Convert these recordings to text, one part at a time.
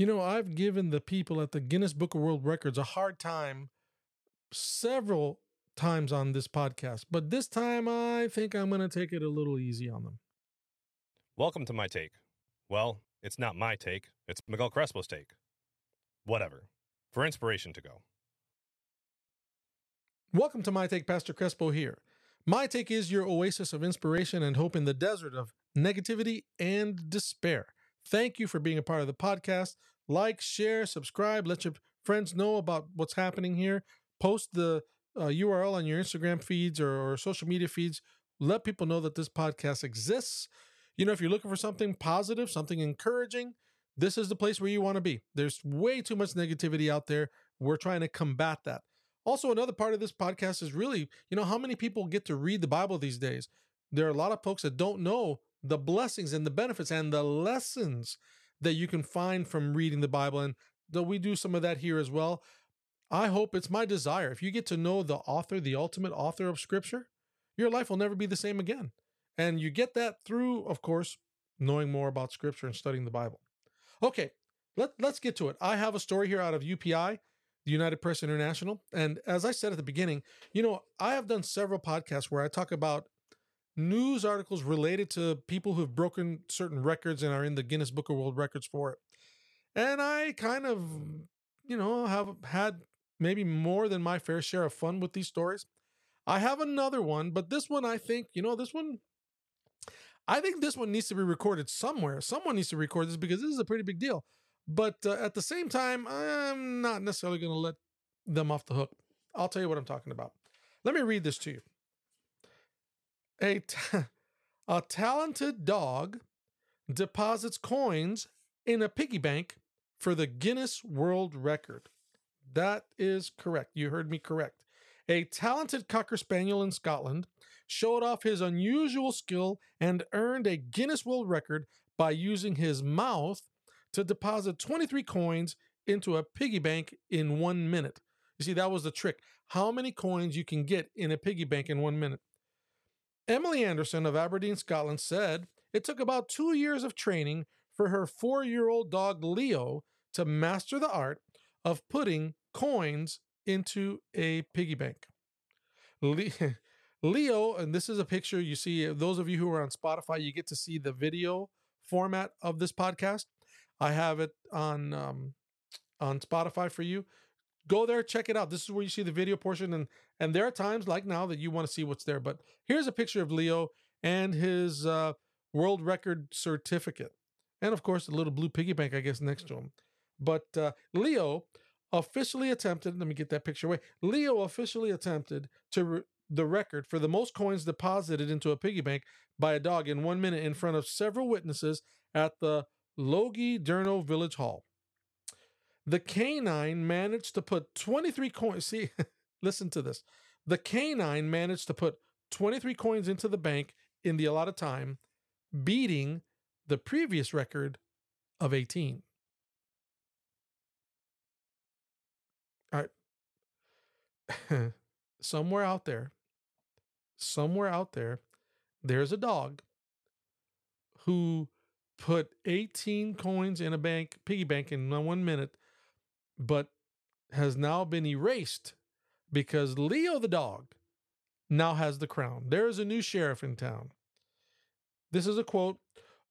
You know, I've given the people at the Guinness Book of World Records a hard time several times on this podcast, but this time I think I'm going to take it a little easy on them. Welcome to my take. Well, it's not my take, it's Miguel Crespo's take. Whatever. For inspiration to go. Welcome to My Take, Pastor Crespo here. My Take is your oasis of inspiration and hope in the desert of negativity and despair. Thank you for being a part of the podcast. Like, share, subscribe, let your friends know about what's happening here. Post the uh, URL on your Instagram feeds or, or social media feeds. Let people know that this podcast exists. You know, if you're looking for something positive, something encouraging, this is the place where you want to be. There's way too much negativity out there. We're trying to combat that. Also, another part of this podcast is really, you know, how many people get to read the Bible these days? There are a lot of folks that don't know the blessings and the benefits and the lessons that you can find from reading the Bible. And though we do some of that here as well, I hope it's my desire. If you get to know the author, the ultimate author of Scripture, your life will never be the same again. And you get that through, of course, knowing more about Scripture and studying the Bible. Okay, let, let's get to it. I have a story here out of UPI, the United Press International. And as I said at the beginning, you know, I have done several podcasts where I talk about news articles related to people who have broken certain records and are in the Guinness Book of World Records for it. And I kind of, you know, have had maybe more than my fair share of fun with these stories. I have another one, but this one I think, you know, this one I think this one needs to be recorded somewhere. Someone needs to record this because this is a pretty big deal. But uh, at the same time, I'm not necessarily going to let them off the hook. I'll tell you what I'm talking about. Let me read this to you. A, t- a talented dog deposits coins in a piggy bank for the Guinness World Record. That is correct. You heard me correct. A talented Cocker Spaniel in Scotland showed off his unusual skill and earned a Guinness World Record by using his mouth to deposit 23 coins into a piggy bank in one minute. You see, that was the trick. How many coins you can get in a piggy bank in one minute. Emily Anderson of Aberdeen, Scotland said it took about two years of training for her four year old dog Leo to master the art of putting coins into a piggy bank. Leo, and this is a picture you see, those of you who are on Spotify, you get to see the video format of this podcast. I have it on um, on Spotify for you. Go there, check it out. This is where you see the video portion, and and there are times like now that you want to see what's there. But here's a picture of Leo and his uh, world record certificate, and of course a little blue piggy bank, I guess, next to him. But uh, Leo officially attempted. Let me get that picture away. Leo officially attempted to re- the record for the most coins deposited into a piggy bank by a dog in one minute in front of several witnesses at the Logie Durno Village Hall. The canine managed to put 23 coins. See, listen to this. The canine managed to put 23 coins into the bank in the allotted time, beating the previous record of 18. All right. somewhere out there, somewhere out there, there's a dog who put 18 coins in a bank, piggy bank in one minute, but has now been erased because Leo the dog now has the crown. There is a new sheriff in town. This is a quote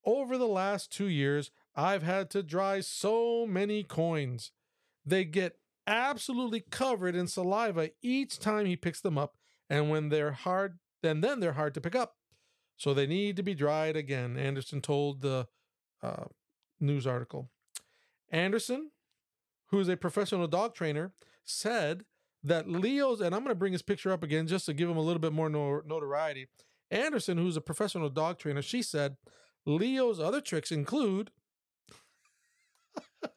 Over the last two years, I've had to dry so many coins. They get absolutely covered in saliva each time he picks them up, and when they're hard, then then they're hard to pick up. So they need to be dried again, Anderson told the uh, news article. Anderson, who's a professional dog trainer, said that Leo's, and I'm going to bring his picture up again just to give him a little bit more notoriety. Anderson, who's a professional dog trainer, she said Leo's other tricks include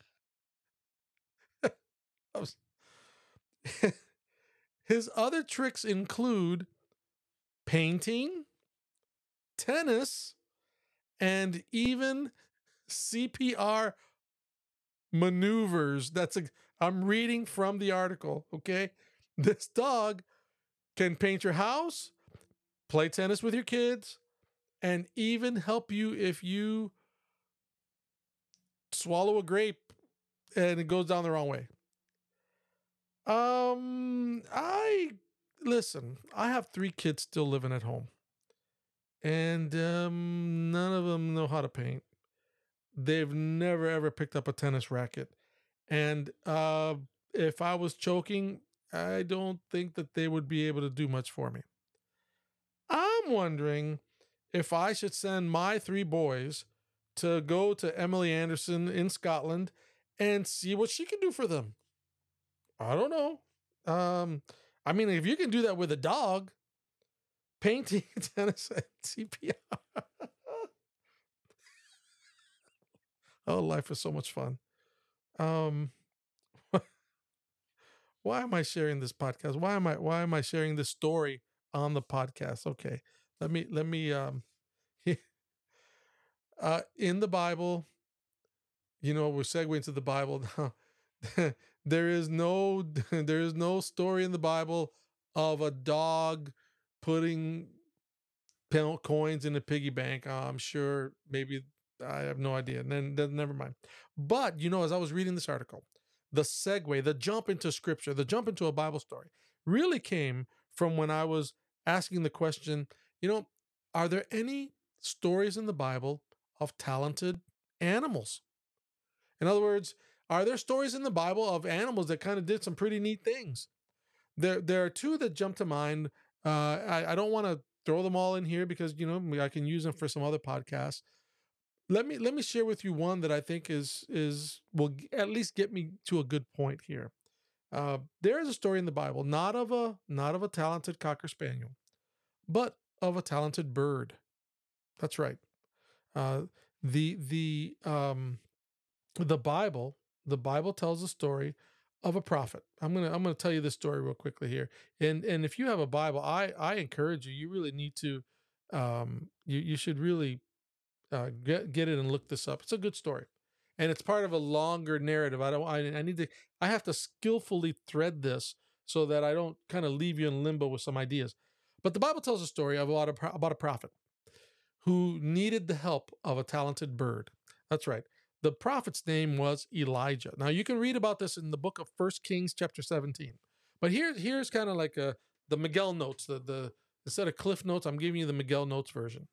His other tricks include painting, tennis, and even CPR maneuvers. That's a I'm reading from the article, okay? This dog can paint your house, play tennis with your kids, and even help you if you swallow a grape and it goes down the wrong way. Um, I listen. I have three kids still living at home, and um, none of them know how to paint. They've never ever picked up a tennis racket, and uh, if I was choking, I don't think that they would be able to do much for me. I'm wondering if I should send my three boys to go to Emily Anderson in Scotland and see what she can do for them. I don't know. Um, I mean, if you can do that with a dog, painting, tennis, CPR. Oh, life is so much fun. Um, why am I sharing this podcast? Why am I why am I sharing this story on the podcast? Okay, let me let me um, uh, in the Bible, you know, we're segueing to the Bible now. there is no there is no story in the Bible of a dog putting coins in a piggy bank. Uh, I'm sure maybe I have no idea. Then, then never mind. But you know, as I was reading this article, the segue, the jump into scripture, the jump into a Bible story really came from when I was asking the question, you know, are there any stories in the Bible of talented animals? In other words, are there stories in the Bible of animals that kind of did some pretty neat things? There, there are two that jump to mind. Uh, I, I don't want to throw them all in here because you know I can use them for some other podcasts. Let me let me share with you one that I think is is will at least get me to a good point here. Uh, there is a story in the Bible, not of a not of a talented cocker spaniel, but of a talented bird. That's right. Uh, the the um, the Bible the Bible tells a story of a prophet. I'm gonna I'm gonna tell you this story real quickly here. And and if you have a Bible, I I encourage you. You really need to. Um, you you should really uh, get get it and look this up. It's a good story, and it's part of a longer narrative. I don't. I, I need to. I have to skillfully thread this so that I don't kind of leave you in limbo with some ideas. But the Bible tells a story about a, about a prophet who needed the help of a talented bird. That's right. The prophet's name was Elijah. Now you can read about this in the book of First Kings, chapter 17. But here, here's kind of like a the Miguel notes, the the instead of Cliff notes, I'm giving you the Miguel notes version.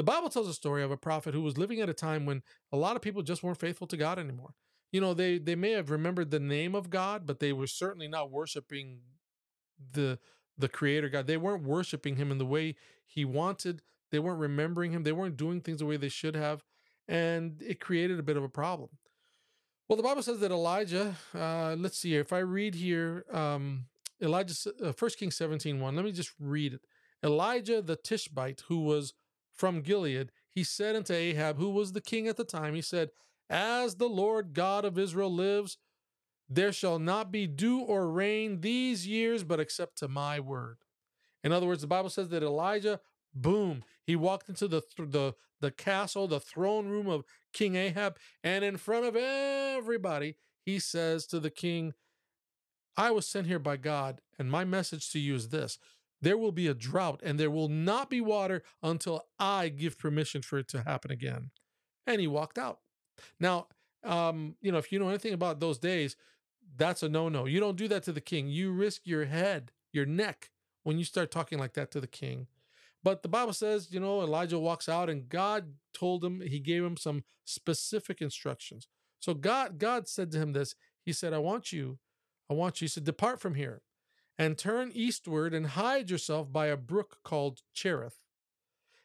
The Bible tells a story of a prophet who was living at a time when a lot of people just weren't faithful to God anymore. You know, they they may have remembered the name of God, but they were certainly not worshiping the the creator God. They weren't worshiping him in the way he wanted. They weren't remembering him. They weren't doing things the way they should have and it created a bit of a problem. Well, the Bible says that Elijah, uh, let's see here. If I read here, um, Elijah, uh, 1 Kings 17 1, let me just read it. Elijah the Tishbite, who was from Gilead, he said unto Ahab, who was the king at the time, he said, As the Lord God of Israel lives, there shall not be dew or rain these years, but except to my word. In other words, the Bible says that Elijah Boom. He walked into the, th- the, the castle, the throne room of King Ahab, and in front of everybody, he says to the king, I was sent here by God, and my message to you is this there will be a drought, and there will not be water until I give permission for it to happen again. And he walked out. Now, um, you know, if you know anything about those days, that's a no no. You don't do that to the king. You risk your head, your neck, when you start talking like that to the king. But the Bible says, you know, Elijah walks out and God told him, he gave him some specific instructions. So God, God said to him this. He said, I want you, I want you, he said, depart from here and turn eastward and hide yourself by a brook called Cherith.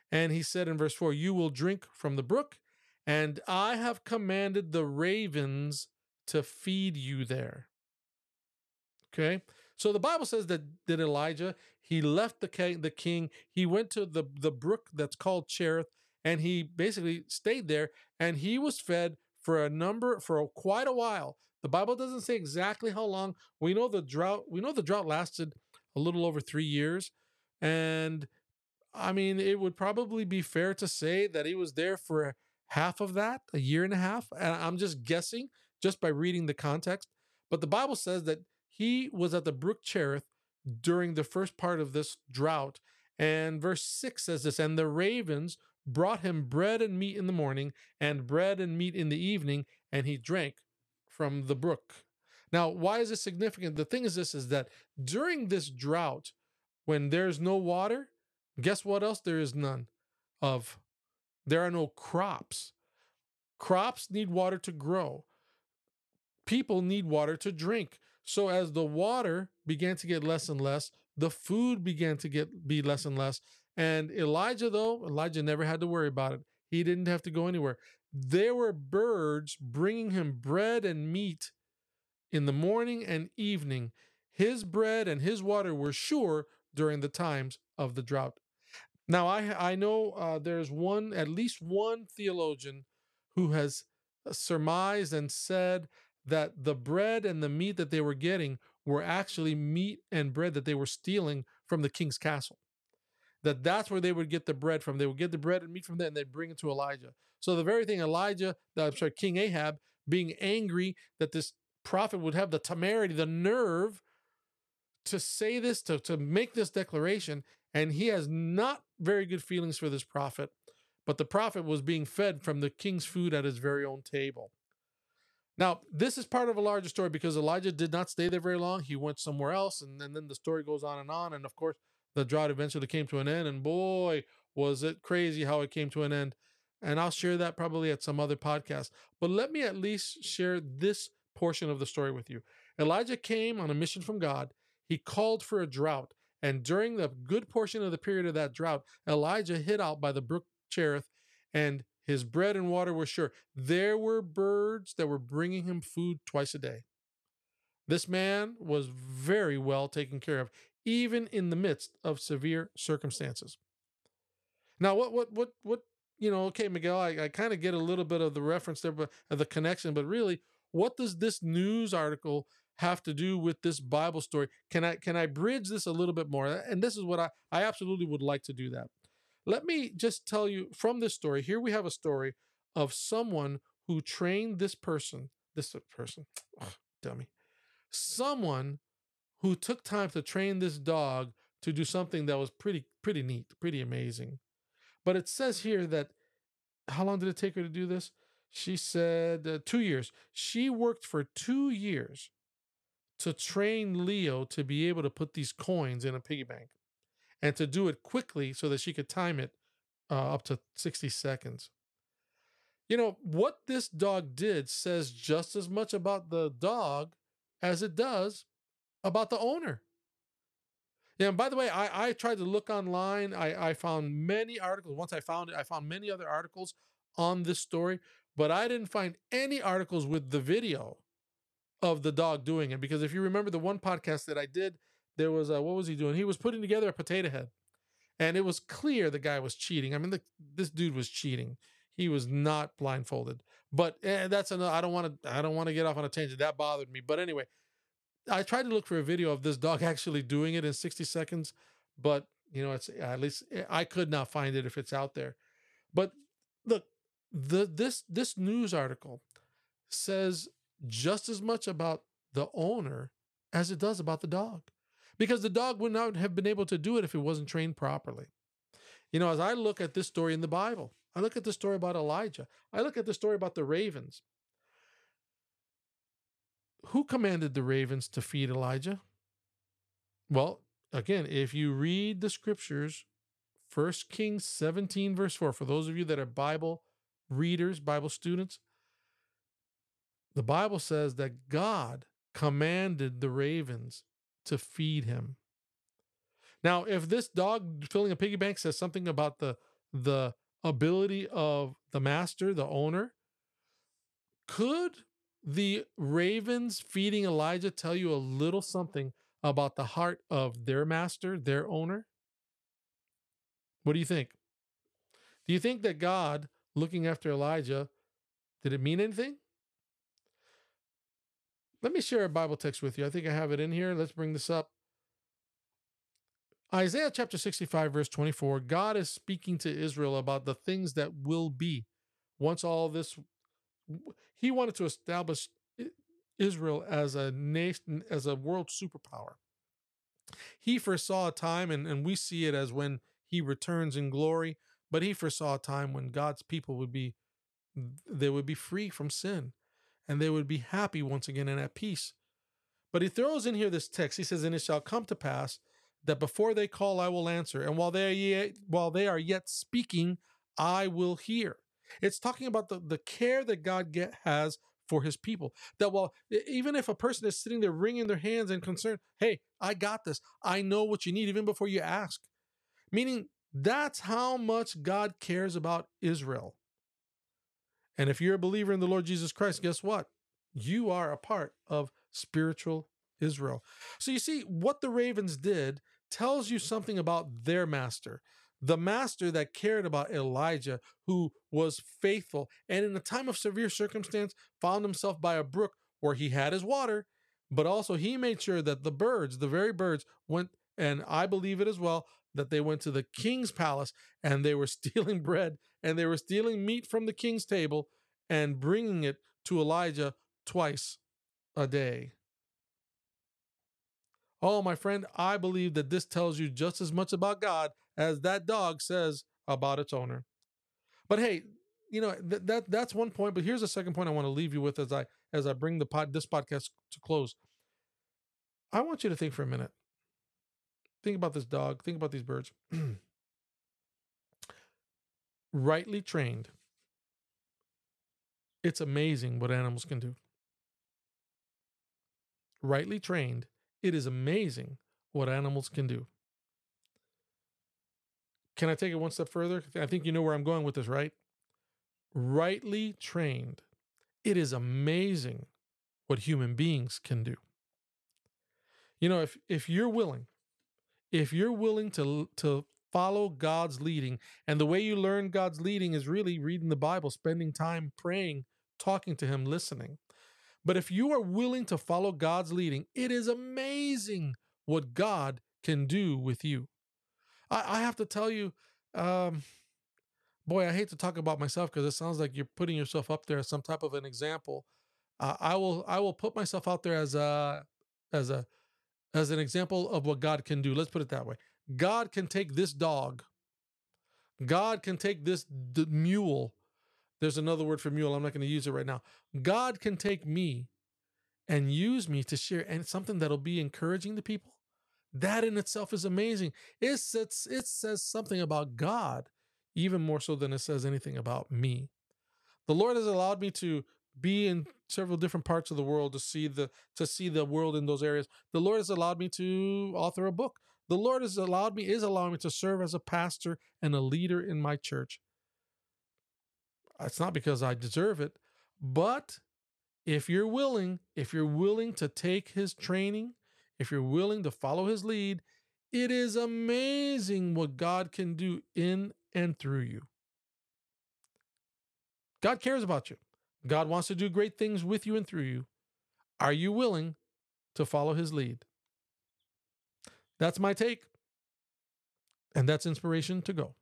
And he said in verse 4, You will drink from the brook, and I have commanded the ravens to feed you there. Okay. So the Bible says that, that Elijah, he left the king, the king, he went to the, the brook that's called Cherith, and he basically stayed there and he was fed for a number for quite a while. The Bible doesn't say exactly how long. We know the drought, we know the drought lasted a little over 3 years and I mean, it would probably be fair to say that he was there for half of that, a year and a half. And I'm just guessing just by reading the context. But the Bible says that he was at the brook Cherith during the first part of this drought. And verse 6 says this And the ravens brought him bread and meat in the morning, and bread and meat in the evening, and he drank from the brook. Now, why is this significant? The thing is this is that during this drought, when there's no water, guess what else there is none of? There are no crops. Crops need water to grow. People need water to drink. So as the water began to get less and less, the food began to get be less and less. And Elijah, though, Elijah never had to worry about it. He didn't have to go anywhere. There were birds bringing him bread and meat in the morning and evening. His bread and his water were sure during the times of the drought. Now, I I know uh, there's one, at least one theologian who has surmised and said that the bread and the meat that they were getting were actually meat and bread that they were stealing from the king's castle. That that's where they would get the bread from. They would get the bread and meat from there, and they'd bring it to Elijah. So the very thing Elijah, I'm sorry, King Ahab, being angry that this prophet would have the temerity, the nerve to say this, to, to make this declaration, and he has not very good feelings for this prophet, but the prophet was being fed from the king's food at his very own table. Now, this is part of a larger story because Elijah did not stay there very long. He went somewhere else, and, and then the story goes on and on. And of course, the drought eventually came to an end. And boy, was it crazy how it came to an end. And I'll share that probably at some other podcast. But let me at least share this portion of the story with you. Elijah came on a mission from God. He called for a drought. And during the good portion of the period of that drought, Elijah hid out by the brook Cherith, and his bread and water were sure. There were birds that were bringing him food twice a day. This man was very well taken care of, even in the midst of severe circumstances. Now, what, what, what, what, you know, okay, Miguel, I, I kind of get a little bit of the reference there, but the connection, but really, what does this news article have to do with this Bible story? Can I can I bridge this a little bit more? And this is what I I absolutely would like to do that. Let me just tell you from this story. Here we have a story of someone who trained this person, this person, dummy, someone who took time to train this dog to do something that was pretty pretty neat, pretty amazing. But it says here that how long did it take her to do this? She said uh, two years. She worked for two years to train Leo to be able to put these coins in a piggy bank and to do it quickly so that she could time it uh, up to 60 seconds. You know, what this dog did says just as much about the dog as it does about the owner. Yeah, and by the way, I, I tried to look online. I, I found many articles. Once I found it, I found many other articles on this story, but I didn't find any articles with the video of the dog doing it. Because if you remember the one podcast that I did, there was a, what was he doing? He was putting together a potato head. And it was clear the guy was cheating. I mean, the, this dude was cheating. He was not blindfolded. But eh, that's another. I don't want to. I don't want to get off on a tangent. That bothered me. But anyway, I tried to look for a video of this dog actually doing it in 60 seconds, but you know, it's at least eh, I could not find it if it's out there. But look, the this this news article says just as much about the owner as it does about the dog because the dog would not have been able to do it if it wasn't trained properly. You know, as I look at this story in the Bible, I look at the story about Elijah, I look at the story about the ravens. Who commanded the ravens to feed Elijah? Well, again, if you read the scriptures, 1 Kings 17, verse 4, for those of you that are Bible readers, Bible students, the Bible says that God commanded the ravens to feed him. Now, if this dog filling a piggy bank says something about the the ability of the master, the owner, could the ravens feeding Elijah tell you a little something about the heart of their master, their owner? What do you think? Do you think that God looking after Elijah did it mean anything? Let me share a Bible text with you. I think I have it in here. Let's bring this up. Isaiah chapter 65, verse 24. God is speaking to Israel about the things that will be once all this. He wanted to establish Israel as a nation, as a world superpower. He foresaw a time, and, and we see it as when he returns in glory, but he foresaw a time when God's people would be they would be free from sin and they would be happy once again and at peace. But he throws in here this text. He says, And it shall come to pass that before they call, I will answer. And while they are yet, while they are yet speaking, I will hear. It's talking about the, the care that God get, has for his people. That while even if a person is sitting there wringing their hands and concerned, hey, I got this. I know what you need even before you ask. Meaning that's how much God cares about Israel. And if you're a believer in the Lord Jesus Christ, guess what? You are a part of spiritual Israel. So you see, what the ravens did tells you something about their master. The master that cared about Elijah, who was faithful, and in a time of severe circumstance, found himself by a brook where he had his water, but also he made sure that the birds, the very birds, went, and I believe it as well, that they went to the king's palace and they were stealing bread and they were stealing meat from the king's table and bringing it to Elijah twice a day. Oh, my friend, I believe that this tells you just as much about God as that dog says about its owner. But hey, you know th- that that's one point. But here's a second point I want to leave you with as I as I bring the pod this podcast to close. I want you to think for a minute. Think about this dog. Think about these birds. Rightly trained, it's amazing what animals can do. Rightly trained, it is amazing what animals can do. Can I take it one step further? I think you know where I'm going with this, right? Rightly trained, it is amazing what human beings can do. You know, if if you're willing, if you're willing to to follow God's leading, and the way you learn God's leading is really reading the Bible, spending time praying, talking to him, listening. But if you are willing to follow God's leading, it is amazing what God can do with you. I, I have to tell you, um, boy, I hate to talk about myself because it sounds like you're putting yourself up there as some type of an example. Uh, I will I will put myself out there as a as a as an example of what God can do. Let's put it that way. God can take this dog. God can take this d- mule. There's another word for mule. I'm not going to use it right now. God can take me and use me to share and something that'll be encouraging to people. That in itself is amazing. It says, something about God, even more so than it says anything about me. The Lord has allowed me to be in several different parts of the world to see the to see the world in those areas. The Lord has allowed me to author a book. The Lord has allowed me is allowing me to serve as a pastor and a leader in my church. It's not because I deserve it, but if you're willing, if you're willing to take his training, if you're willing to follow his lead, it is amazing what God can do in and through you. God cares about you. God wants to do great things with you and through you. Are you willing to follow his lead? That's my take. And that's inspiration to go.